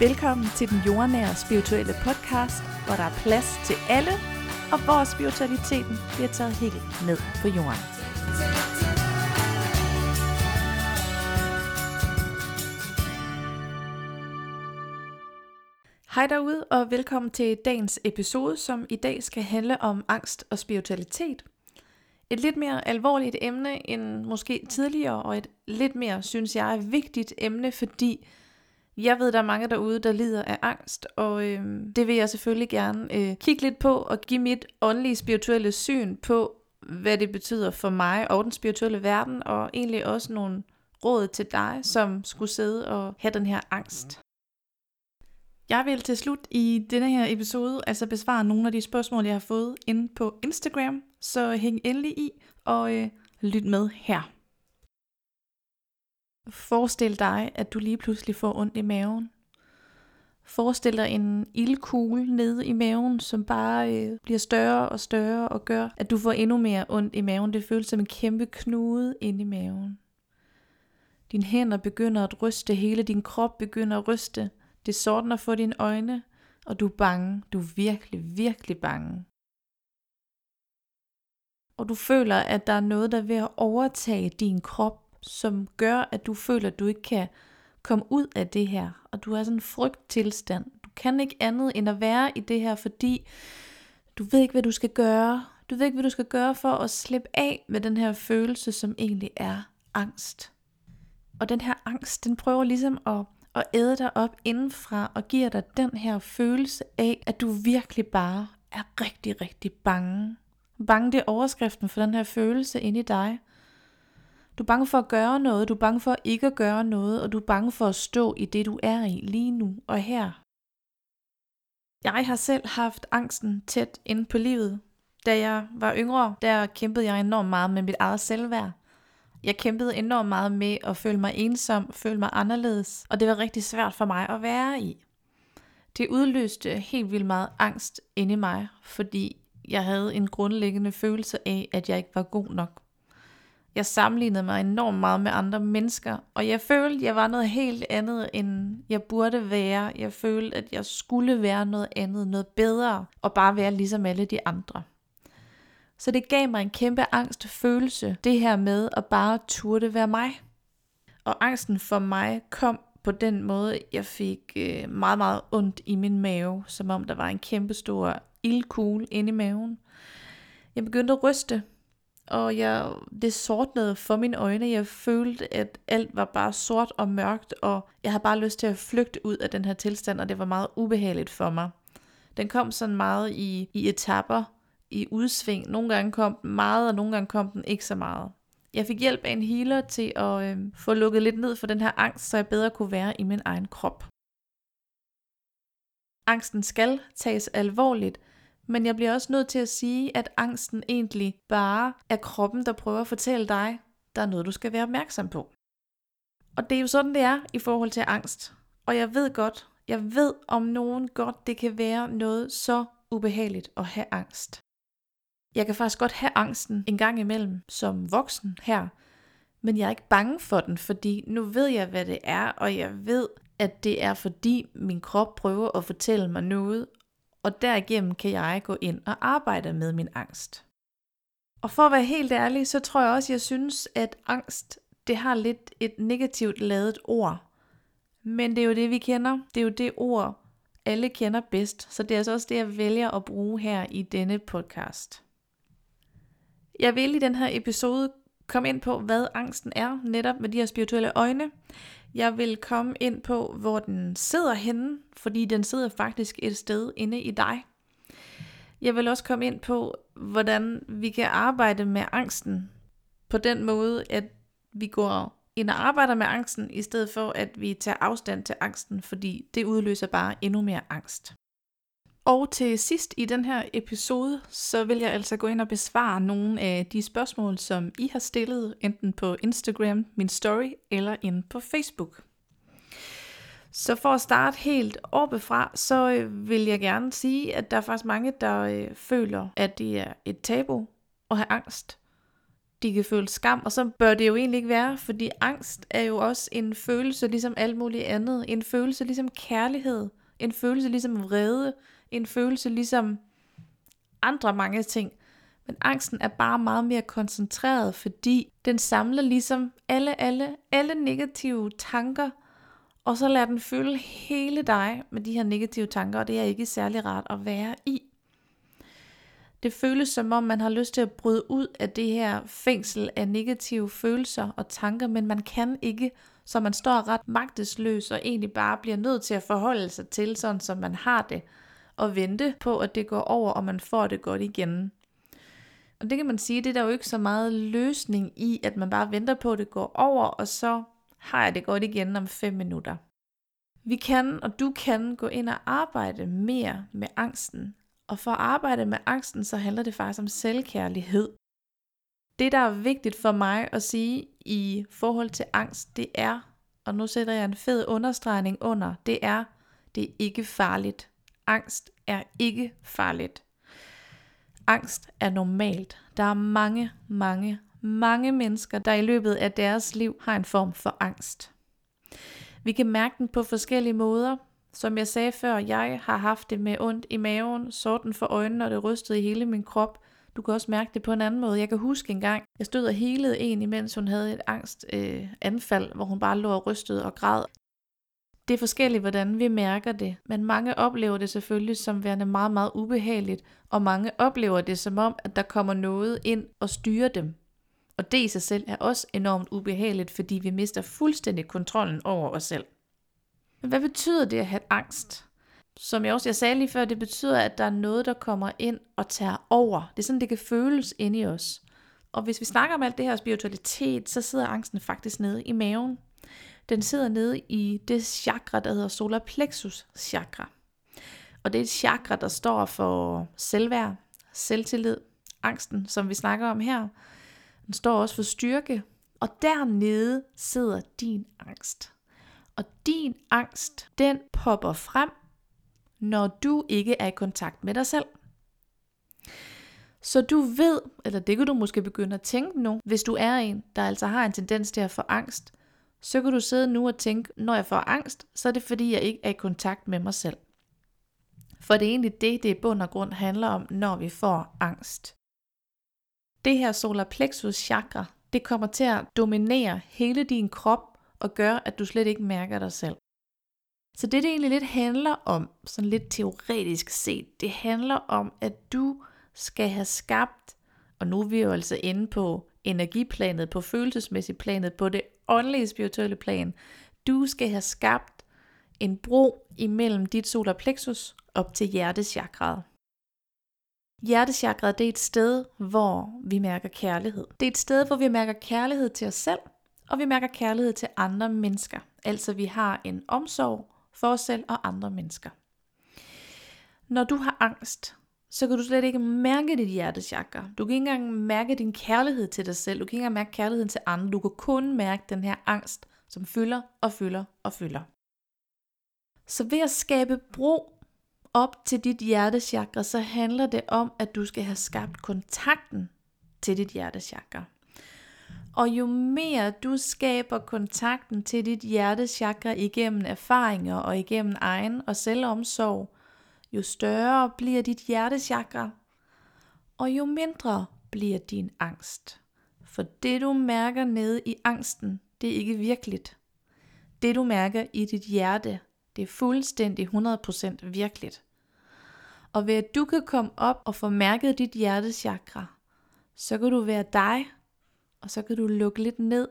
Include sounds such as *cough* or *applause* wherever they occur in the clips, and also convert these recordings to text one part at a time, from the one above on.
Velkommen til den jordnære spirituelle podcast, hvor der er plads til alle, og hvor spiritualiteten bliver taget helt ned på jorden. Hej derude, og velkommen til dagens episode, som i dag skal handle om angst og spiritualitet. Et lidt mere alvorligt emne end måske tidligere, og et lidt mere, synes jeg, vigtigt emne, fordi jeg ved, der er mange derude, der lider af angst, og øh, det vil jeg selvfølgelig gerne øh, kigge lidt på og give mit åndelige spirituelle syn på, hvad det betyder for mig og den spirituelle verden, og egentlig også nogle råd til dig, som skulle sidde og have den her angst. Jeg vil til slut i denne her episode altså besvare nogle af de spørgsmål, jeg har fået inde på Instagram, så hæng endelig i og øh, lyt med her. Forestil dig, at du lige pludselig får ondt i maven. Forestil dig en ildkugle nede i maven, som bare øh, bliver større og større og gør, at du får endnu mere ondt i maven. Det føles som en kæmpe knude inde i maven. Dine hænder begynder at ryste, hele din krop begynder at ryste. Det sortner for dine øjne, og du er bange. Du er virkelig, virkelig bange. Og du føler, at der er noget, der er ved at overtage din krop som gør, at du føler, at du ikke kan komme ud af det her, og du er sådan en frygttilstand. Du kan ikke andet end at være i det her, fordi du ved ikke, hvad du skal gøre. Du ved ikke, hvad du skal gøre for at slippe af med den her følelse, som egentlig er angst. Og den her angst, den prøver ligesom at, at æde dig op indenfra og giver dig den her følelse af, at du virkelig bare er rigtig, rigtig bange. Bange det er overskriften for den her følelse inde i dig. Du er bange for at gøre noget, du er bange for ikke at gøre noget, og du er bange for at stå i det, du er i lige nu og her. Jeg har selv haft angsten tæt inde på livet. Da jeg var yngre, der kæmpede jeg enormt meget med mit eget selvværd. Jeg kæmpede enormt meget med at føle mig ensom, føle mig anderledes, og det var rigtig svært for mig at være i. Det udløste helt vildt meget angst inde i mig, fordi jeg havde en grundlæggende følelse af, at jeg ikke var god nok. Jeg sammenlignede mig enormt meget med andre mennesker, og jeg følte, jeg var noget helt andet, end jeg burde være. Jeg følte, at jeg skulle være noget andet, noget bedre, og bare være ligesom alle de andre. Så det gav mig en kæmpe angstfølelse, det her med at bare turde være mig. Og angsten for mig kom på den måde, jeg fik øh, meget, meget ondt i min mave, som om der var en kæmpe stor ildkugle inde i maven. Jeg begyndte at ryste, og jeg, det sortnede for mine øjne. Jeg følte, at alt var bare sort og mørkt, og jeg havde bare lyst til at flygte ud af den her tilstand, og det var meget ubehageligt for mig. Den kom sådan meget i, i etapper, i udsving. Nogle gange kom den meget, og nogle gange kom den ikke så meget. Jeg fik hjælp af en healer til at øh, få lukket lidt ned for den her angst, så jeg bedre kunne være i min egen krop. Angsten skal tages alvorligt, men jeg bliver også nødt til at sige, at angsten egentlig bare er kroppen, der prøver at fortælle dig, der er noget, du skal være opmærksom på. Og det er jo sådan, det er i forhold til angst. Og jeg ved godt, jeg ved om nogen godt, det kan være noget så ubehageligt at have angst. Jeg kan faktisk godt have angsten en gang imellem som voksen her, men jeg er ikke bange for den, fordi nu ved jeg, hvad det er, og jeg ved, at det er fordi min krop prøver at fortælle mig noget, og derigennem kan jeg gå ind og arbejde med min angst. Og for at være helt ærlig, så tror jeg også, jeg synes, at angst, det har lidt et negativt lavet ord. Men det er jo det, vi kender. Det er jo det ord, alle kender bedst. Så det er altså også det, jeg vælger at bruge her i denne podcast. Jeg vil i den her episode komme ind på, hvad angsten er, netop med de her spirituelle øjne. Jeg vil komme ind på, hvor den sidder henne, fordi den sidder faktisk et sted inde i dig. Jeg vil også komme ind på, hvordan vi kan arbejde med angsten på den måde, at vi går ind og arbejder med angsten, i stedet for at vi tager afstand til angsten, fordi det udløser bare endnu mere angst. Og til sidst i den her episode, så vil jeg altså gå ind og besvare nogle af de spørgsmål, som I har stillet, enten på Instagram, min story, eller inde på Facebook. Så for at starte helt oppefra, så øh, vil jeg gerne sige, at der er faktisk mange, der øh, føler, at det er et tabu at have angst. de kan føle skam, og så bør det jo egentlig ikke være, fordi angst er jo også en følelse ligesom alt muligt andet. En følelse ligesom kærlighed, en følelse ligesom vrede, en følelse ligesom andre mange ting. Men angsten er bare meget mere koncentreret, fordi den samler ligesom alle, alle, alle negative tanker, og så lader den fylde hele dig med de her negative tanker, og det er ikke særlig rart at være i. Det føles som om, man har lyst til at bryde ud af det her fængsel af negative følelser og tanker, men man kan ikke, så man står ret magtesløs og egentlig bare bliver nødt til at forholde sig til, sådan som man har det, og vente på, at det går over, og man får det godt igen. Og det kan man sige, det er der jo ikke så meget løsning i, at man bare venter på, at det går over, og så har jeg det godt igen om 5 minutter. Vi kan, og du kan, gå ind og arbejde mere med angsten. Og for at arbejde med angsten, så handler det faktisk om selvkærlighed. Det, der er vigtigt for mig at sige i forhold til angst, det er, og nu sætter jeg en fed understregning under, det er, det er ikke farligt. Angst er ikke farligt. Angst er normalt. Der er mange, mange, mange mennesker, der i løbet af deres liv har en form for angst. Vi kan mærke den på forskellige måder. Som jeg sagde før, jeg har haft det med ondt i maven, sorten for øjnene, og det rystede i hele min krop. Du kan også mærke det på en anden måde. Jeg kan huske en gang, jeg stod og helede en, imens hun havde et angst øh, anfald, hvor hun bare lå og rystede og græd. Det er forskelligt, hvordan vi mærker det, men mange oplever det selvfølgelig som værende meget, meget ubehageligt, og mange oplever det som om, at der kommer noget ind og styrer dem. Og det i sig selv er også enormt ubehageligt, fordi vi mister fuldstændig kontrollen over os selv. Men hvad betyder det at have angst? Som jeg også jeg sagde lige før, det betyder, at der er noget, der kommer ind og tager over. Det er sådan, det kan føles inde i os. Og hvis vi snakker om alt det her spiritualitet, så sidder angsten faktisk nede i maven. Den sidder nede i det chakra, der hedder solar plexus chakra. Og det er et chakra, der står for selvværd, selvtillid, angsten, som vi snakker om her. Den står også for styrke, og dernede sidder din angst. Og din angst, den popper frem, når du ikke er i kontakt med dig selv. Så du ved, eller det kan du måske begynde at tænke nu, hvis du er en, der altså har en tendens til at få angst, så kan du sidde nu og tænke, når jeg får angst, så er det fordi, jeg ikke er i kontakt med mig selv. For det er egentlig det, det i bund og grund handler om, når vi får angst. Det her solar plexus chakra, det kommer til at dominere hele din krop og gøre, at du slet ikke mærker dig selv. Så det, det egentlig lidt handler om, sådan lidt teoretisk set, det handler om, at du skal have skabt, og nu er vi jo altså inde på energiplanet, på følelsesmæssigt planet, på det åndelige spirituelle plan. Du skal have skabt en bro imellem dit solar plexus op til hjertechakraet. Hjertechakraet det er et sted, hvor vi mærker kærlighed. Det er et sted, hvor vi mærker kærlighed til os selv, og vi mærker kærlighed til andre mennesker. Altså vi har en omsorg for os selv og andre mennesker. Når du har angst, så kan du slet ikke mærke dit hjertesjakker. Du kan ikke engang mærke din kærlighed til dig selv. Du kan ikke engang mærke kærligheden til andre. Du kan kun mærke den her angst, som fylder og fylder og fylder. Så ved at skabe bro op til dit hjertechakra, så handler det om, at du skal have skabt kontakten til dit hjertechakra. Og jo mere du skaber kontakten til dit hjertechakra igennem erfaringer og igennem egen og selvomsorg, jo større bliver dit hjertechakra, og jo mindre bliver din angst. For det du mærker nede i angsten, det er ikke virkeligt. Det du mærker i dit hjerte, det er fuldstændig 100% virkeligt. Og ved at du kan komme op og få mærket dit hjertechakra, så kan du være dig, og så kan du lukke lidt ned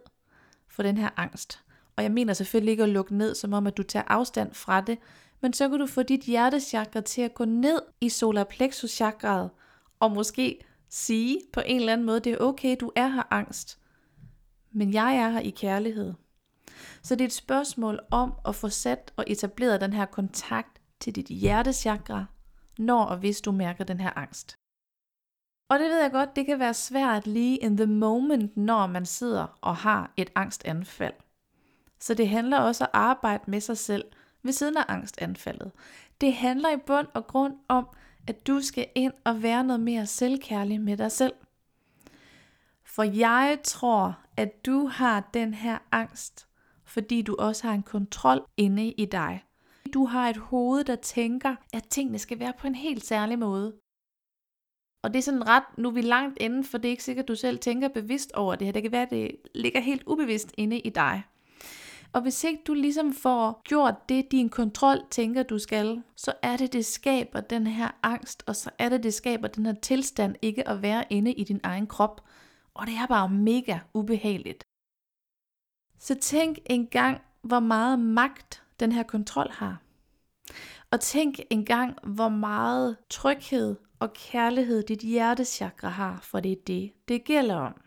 for den her angst. Og jeg mener selvfølgelig ikke at lukke ned, som om at du tager afstand fra det, men så kan du få dit hjertechakra til at gå ned i solar plexus chakraet, og måske sige på en eller anden måde, det er okay, du er her angst, men jeg er her i kærlighed. Så det er et spørgsmål om at få sat og etableret den her kontakt til dit hjertechakra, når og hvis du mærker den her angst. Og det ved jeg godt, det kan være svært lige in the moment, når man sidder og har et angstanfald. Så det handler også at arbejde med sig selv ved siden af angstanfaldet. Det handler i bund og grund om, at du skal ind og være noget mere selvkærlig med dig selv. For jeg tror, at du har den her angst, fordi du også har en kontrol inde i dig. Du har et hoved, der tænker, at tingene skal være på en helt særlig måde. Og det er sådan ret, nu er vi langt inde, for det er ikke sikkert, at du selv tænker bevidst over det her. Det kan være, at det ligger helt ubevidst inde i dig. Og hvis ikke du ligesom får gjort det, din kontrol tænker, du skal, så er det, det skaber den her angst, og så er det, det skaber den her tilstand ikke at være inde i din egen krop. Og det er bare mega ubehageligt. Så tænk engang, hvor meget magt den her kontrol har. Og tænk engang, hvor meget tryghed og kærlighed dit hjertechakra har, for det er det, det gælder om.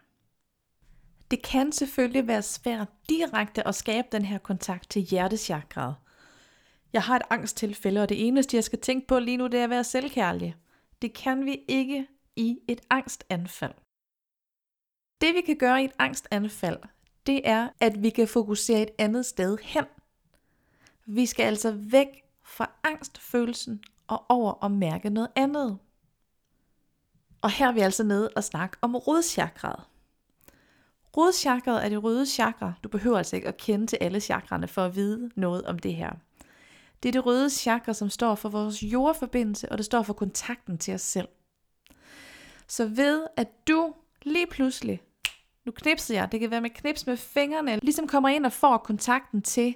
Det kan selvfølgelig være svært direkte at skabe den her kontakt til hjertechakraet. Jeg har et angsttilfælde, og det eneste, jeg skal tænke på lige nu, det er at være selvkærlig. Det kan vi ikke i et angstanfald. Det vi kan gøre i et angstanfald, det er, at vi kan fokusere et andet sted hen. Vi skal altså væk fra angstfølelsen og over og mærke noget andet. Og her er vi altså nede og snakke om rodchakraet. Rodchakraet er det røde chakra. Du behøver altså ikke at kende til alle chakrene for at vide noget om det her. Det er det røde chakra, som står for vores jordforbindelse, og det står for kontakten til os selv. Så ved at du lige pludselig, nu knipser jeg, det kan være med knips med fingrene, ligesom kommer ind og får kontakten til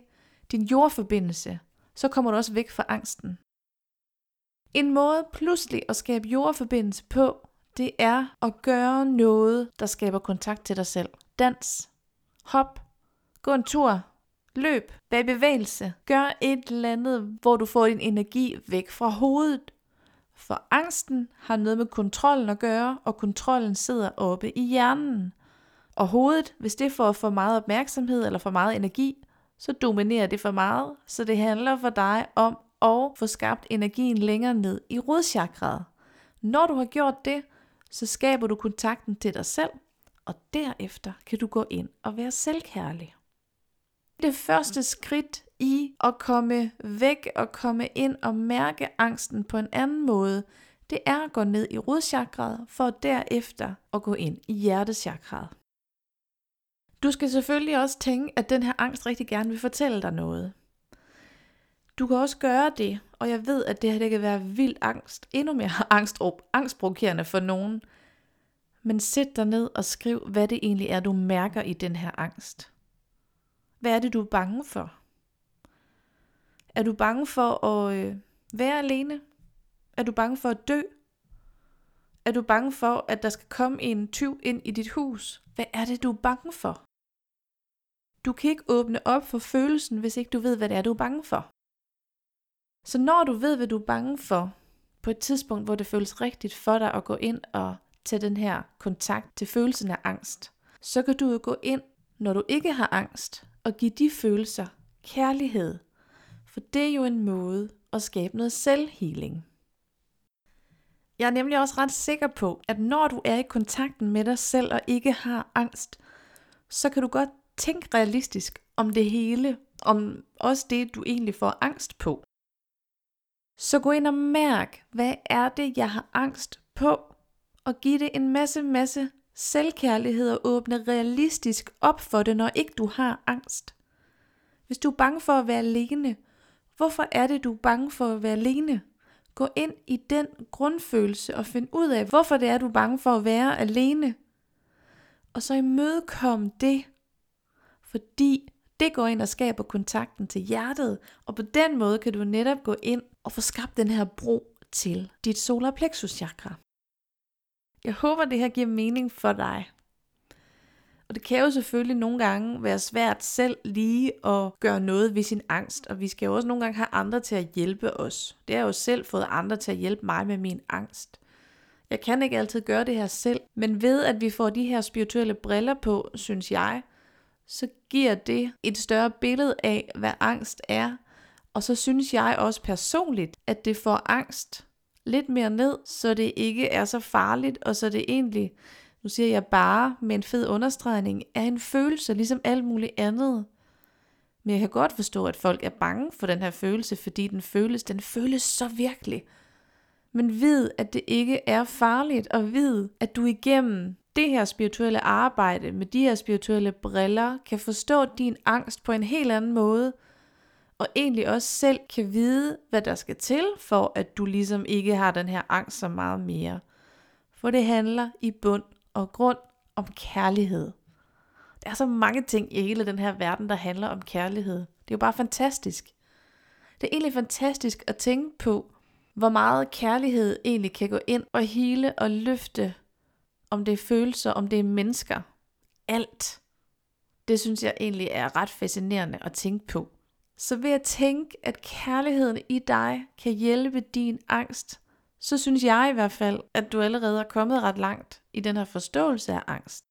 din jordforbindelse, så kommer du også væk fra angsten. En måde pludselig at skabe jordforbindelse på, det er at gøre noget, der skaber kontakt til dig selv. Dans, hop, gå en tur, løb, vær i bevægelse. Gør et eller andet, hvor du får din energi væk fra hovedet. For angsten har noget med kontrollen at gøre, og kontrollen sidder oppe i hjernen. Og hovedet, hvis det får for meget opmærksomhed eller for meget energi, så dominerer det for meget, så det handler for dig om at få skabt energien længere ned i rodchakraet. Når du har gjort det, så skaber du kontakten til dig selv, og derefter kan du gå ind og være selvkærlig. Det første skridt i at komme væk og komme ind og mærke angsten på en anden måde, det er at gå ned i rodchakraet for derefter at gå ind i hjertechakraet. Du skal selvfølgelig også tænke, at den her angst rigtig gerne vil fortælle dig noget. Du kan også gøre det, og jeg ved, at det her det kan være vild angst, endnu mere *laughs* angst, oh, angstprovokerende for nogen. Men sæt dig ned og skriv, hvad det egentlig er, du mærker i den her angst. Hvad er det, du er bange for? Er du bange for at øh, være alene? Er du bange for at dø? Er du bange for, at der skal komme en tyv ind i dit hus? Hvad er det, du er bange for? Du kan ikke åbne op for følelsen, hvis ikke du ved, hvad det er, du er bange for. Så når du ved, hvad du er bange for, på et tidspunkt, hvor det føles rigtigt for dig at gå ind og tage den her kontakt til følelsen af angst, så kan du jo gå ind, når du ikke har angst, og give de følelser kærlighed. For det er jo en måde at skabe noget selvhealing. Jeg er nemlig også ret sikker på, at når du er i kontakten med dig selv og ikke har angst, så kan du godt tænke realistisk om det hele, om også det, du egentlig får angst på. Så gå ind og mærk, hvad er det, jeg har angst på, og giv det en masse, masse selvkærlighed og åbne realistisk op for det, når ikke du har angst. Hvis du er bange for at være alene, hvorfor er det, du er bange for at være alene? Gå ind i den grundfølelse og find ud af, hvorfor det er, du er bange for at være alene. Og så imødekom det, fordi det går ind og skaber kontakten til hjertet, og på den måde kan du netop gå ind og få skabt den her bro til dit solar plexus chakra. Jeg håber, det her giver mening for dig. Og det kan jo selvfølgelig nogle gange være svært selv lige at gøre noget ved sin angst, og vi skal jo også nogle gange have andre til at hjælpe os. Det har jeg jo selv fået andre til at hjælpe mig med min angst. Jeg kan ikke altid gøre det her selv, men ved at vi får de her spirituelle briller på, synes jeg, så giver det et større billede af, hvad angst er. Og så synes jeg også personligt, at det får angst lidt mere ned, så det ikke er så farligt, og så det egentlig, nu siger jeg bare med en fed understregning, er en følelse, ligesom alt muligt andet. Men jeg kan godt forstå, at folk er bange for den her følelse, fordi den føles, den føles så virkelig. Men vid, at det ikke er farligt, og vid, at du igennem det her spirituelle arbejde med de her spirituelle briller kan forstå din angst på en helt anden måde, og egentlig også selv kan vide, hvad der skal til, for at du ligesom ikke har den her angst så meget mere. For det handler i bund og grund om kærlighed. Der er så mange ting i hele den her verden, der handler om kærlighed. Det er jo bare fantastisk. Det er egentlig fantastisk at tænke på, hvor meget kærlighed egentlig kan gå ind og hele og løfte, om det er følelser, om det er mennesker. Alt. Det synes jeg egentlig er ret fascinerende at tænke på. Så ved at tænke, at kærligheden i dig kan hjælpe din angst, så synes jeg i hvert fald, at du allerede er kommet ret langt i den her forståelse af angst.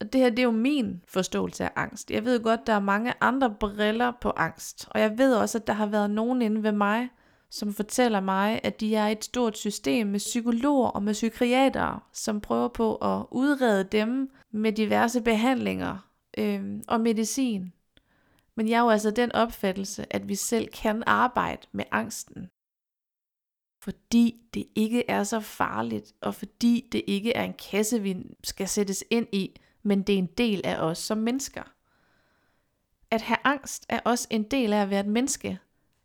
Og det her, det er jo min forståelse af angst. Jeg ved godt, der er mange andre briller på angst. Og jeg ved også, at der har været nogen inde ved mig, som fortæller mig, at de er et stort system med psykologer og med psykiatere, som prøver på at udrede dem med diverse behandlinger øh, og medicin. Men jeg er jo altså den opfattelse, at vi selv kan arbejde med angsten. Fordi det ikke er så farligt, og fordi det ikke er en kasse, vi skal sættes ind i, men det er en del af os som mennesker. At have angst er også en del af at være et menneske.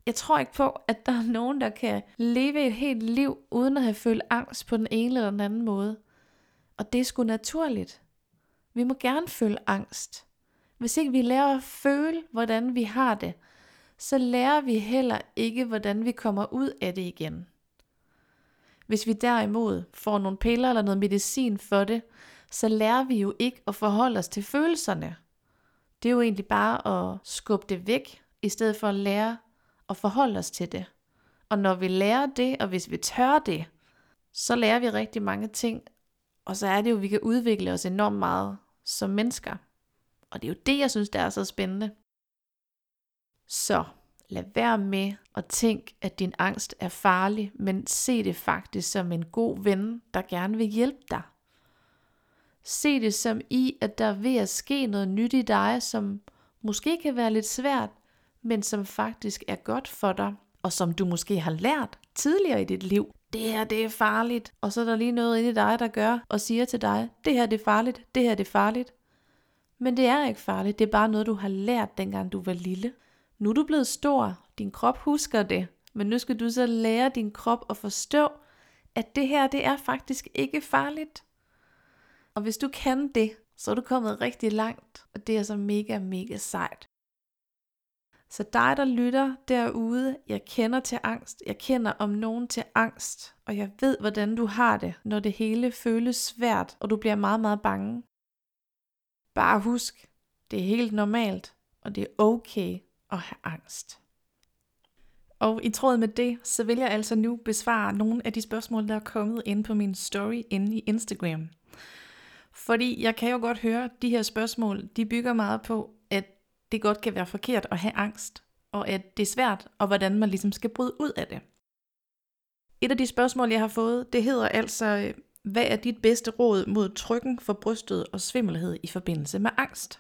Jeg tror ikke på, at der er nogen, der kan leve et helt liv, uden at have følt angst på den ene eller den anden måde. Og det er sgu naturligt. Vi må gerne føle angst. Hvis ikke vi lærer at føle, hvordan vi har det, så lærer vi heller ikke, hvordan vi kommer ud af det igen. Hvis vi derimod får nogle piller eller noget medicin for det, så lærer vi jo ikke at forholde os til følelserne. Det er jo egentlig bare at skubbe det væk, i stedet for at lære at forholde os til det. Og når vi lærer det, og hvis vi tør det, så lærer vi rigtig mange ting, og så er det jo, at vi kan udvikle os enormt meget som mennesker. Og det er jo det, jeg synes, der er så spændende. Så lad være med at tænke, at din angst er farlig, men se det faktisk som en god ven, der gerne vil hjælpe dig. Se det som i, at der er ved at ske noget nyt i dig, som måske kan være lidt svært, men som faktisk er godt for dig, og som du måske har lært tidligere i dit liv. Det her, det er farligt. Og så er der lige noget inde i dig, der gør og siger til dig, det her, det er farligt, det her, det er farligt. Men det er ikke farligt, det er bare noget, du har lært, dengang du var lille. Nu er du blevet stor, din krop husker det, men nu skal du så lære din krop at forstå, at det her, det er faktisk ikke farligt. Og hvis du kan det, så er du kommet rigtig langt, og det er så mega, mega sejt. Så dig, der lytter derude, jeg kender til angst, jeg kender om nogen til angst, og jeg ved, hvordan du har det, når det hele føles svært, og du bliver meget, meget bange. Bare husk, det er helt normalt, og det er okay at have angst. Og i tråd med det, så vil jeg altså nu besvare nogle af de spørgsmål, der er kommet ind på min story inde i Instagram. Fordi jeg kan jo godt høre, at de her spørgsmål, de bygger meget på, at det godt kan være forkert at have angst, og at det er svært, og hvordan man ligesom skal bryde ud af det. Et af de spørgsmål, jeg har fået, det hedder altså, øh, hvad er dit bedste råd mod trykken for brystet og svimmelhed i forbindelse med angst?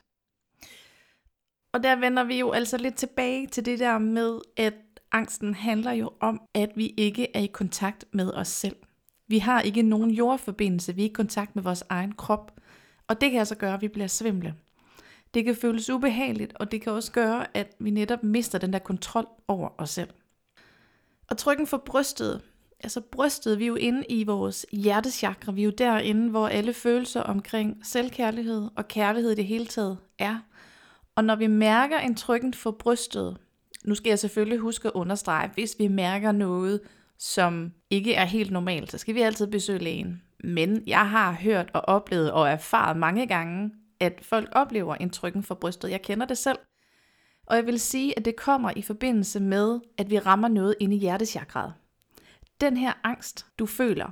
Og der vender vi jo altså lidt tilbage til det der med, at angsten handler jo om, at vi ikke er i kontakt med os selv. Vi har ikke nogen jordforbindelse, vi er i kontakt med vores egen krop. Og det kan altså gøre, at vi bliver svimle. Det kan føles ubehageligt, og det kan også gøre, at vi netop mister den der kontrol over os selv. Og trykken for brystet, altså brystet, vi er jo inde i vores hjertechakra, vi er jo derinde, hvor alle følelser omkring selvkærlighed og kærlighed i det hele taget er. Og når vi mærker en trykken for brystet, nu skal jeg selvfølgelig huske at understrege, hvis vi mærker noget, som ikke er helt normalt, så skal vi altid besøge lægen. Men jeg har hørt og oplevet og erfaret mange gange, at folk oplever en trykken for brystet. Jeg kender det selv. Og jeg vil sige, at det kommer i forbindelse med, at vi rammer noget inde i hjertechakraet. Den her angst, du føler,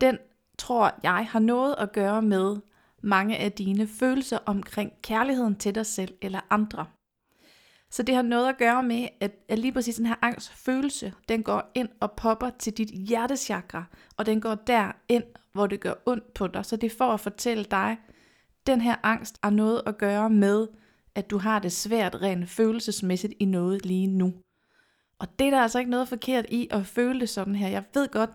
den tror jeg har noget at gøre med mange af dine følelser omkring kærligheden til dig selv eller andre. Så det har noget at gøre med, at, at lige præcis den her angstfølelse, den går ind og popper til dit hjertechakra, og den går der ind, hvor det gør ondt på dig. Så det er for at fortælle dig, den her angst har noget at gøre med, at du har det svært rent følelsesmæssigt i noget lige nu. Og det er der altså ikke noget forkert i at føle det sådan her. Jeg ved godt,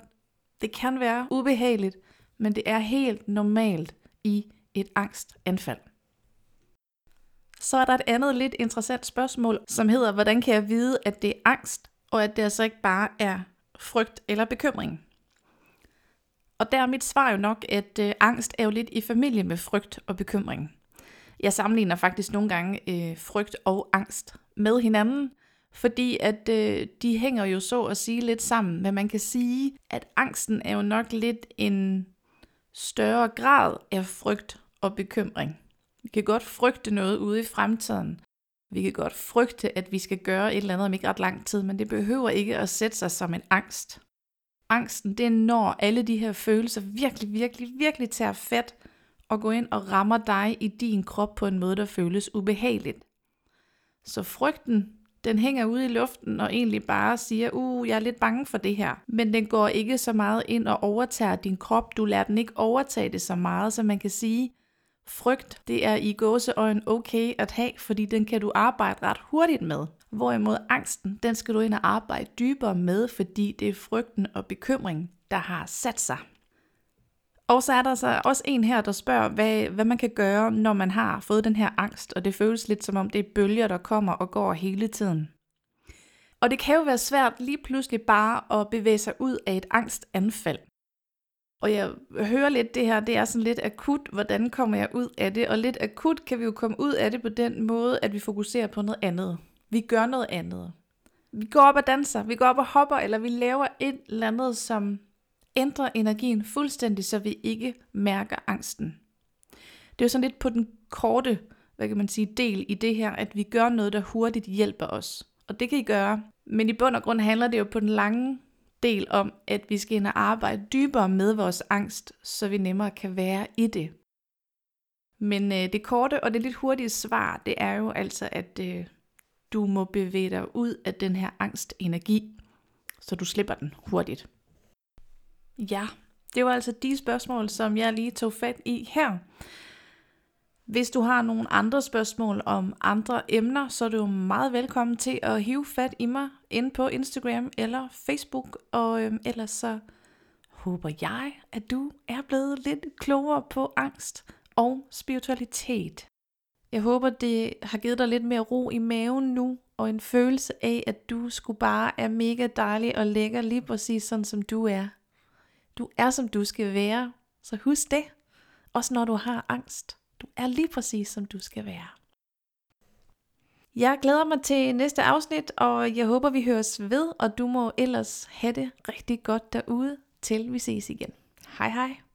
det kan være ubehageligt, men det er helt normalt i et angstanfald. Så er der et andet lidt interessant spørgsmål, som hedder, hvordan kan jeg vide, at det er angst, og at det altså ikke bare er frygt eller bekymring? Og der er mit svar jo nok, at øh, angst er jo lidt i familie med frygt og bekymring. Jeg sammenligner faktisk nogle gange øh, frygt og angst med hinanden, fordi at øh, de hænger jo så at sige lidt sammen, men man kan sige, at angsten er jo nok lidt en større grad af frygt og bekymring. Vi kan godt frygte noget ude i fremtiden. Vi kan godt frygte, at vi skal gøre et eller andet om ikke ret lang tid, men det behøver ikke at sætte sig som en angst. Angsten, det er når alle de her følelser virkelig, virkelig, virkelig tager fat og går ind og rammer dig i din krop på en måde, der føles ubehageligt. Så frygten, den hænger ude i luften og egentlig bare siger, uh, jeg er lidt bange for det her. Men den går ikke så meget ind og overtager din krop. Du lader den ikke overtage det så meget, så man kan sige, frygt, det er i gåseøjen okay at have, fordi den kan du arbejde ret hurtigt med. Hvorimod angsten, den skal du ind og arbejde dybere med, fordi det er frygten og bekymring, der har sat sig. Og så er der så også en her, der spørger, hvad, hvad man kan gøre, når man har fået den her angst, og det føles lidt som om det er bølger, der kommer og går hele tiden. Og det kan jo være svært lige pludselig bare at bevæge sig ud af et angstanfald. Og jeg hører lidt det her, det er sådan lidt akut, hvordan kommer jeg ud af det? Og lidt akut kan vi jo komme ud af det på den måde, at vi fokuserer på noget andet. Vi gør noget andet. Vi går op og danser, vi går op og hopper, eller vi laver et eller andet, som ændre energien fuldstændig, så vi ikke mærker angsten. Det er jo sådan lidt på den korte, hvad kan man sige, del i det her, at vi gør noget, der hurtigt hjælper os. Og det kan I gøre. Men i bund og grund handler det jo på den lange del om, at vi skal ind og arbejde dybere med vores angst, så vi nemmere kan være i det. Men øh, det korte og det lidt hurtige svar, det er jo altså, at øh, du må bevæge dig ud af den her angstenergi, så du slipper den hurtigt. Ja, det var altså de spørgsmål, som jeg lige tog fat i her. Hvis du har nogle andre spørgsmål om andre emner, så er du meget velkommen til at hive fat i mig ind på Instagram eller Facebook. Og øhm, ellers så håber jeg, at du er blevet lidt klogere på angst og spiritualitet. Jeg håber, det har givet dig lidt mere ro i maven nu, og en følelse af, at du skulle bare er mega dejlig og lækker lige præcis sådan, som du er. Du er, som du skal være, så husk det. Også når du har angst. Du er lige præcis, som du skal være. Jeg glæder mig til næste afsnit, og jeg håber, vi høres ved, og du må ellers have det rigtig godt derude, til vi ses igen. Hej hej.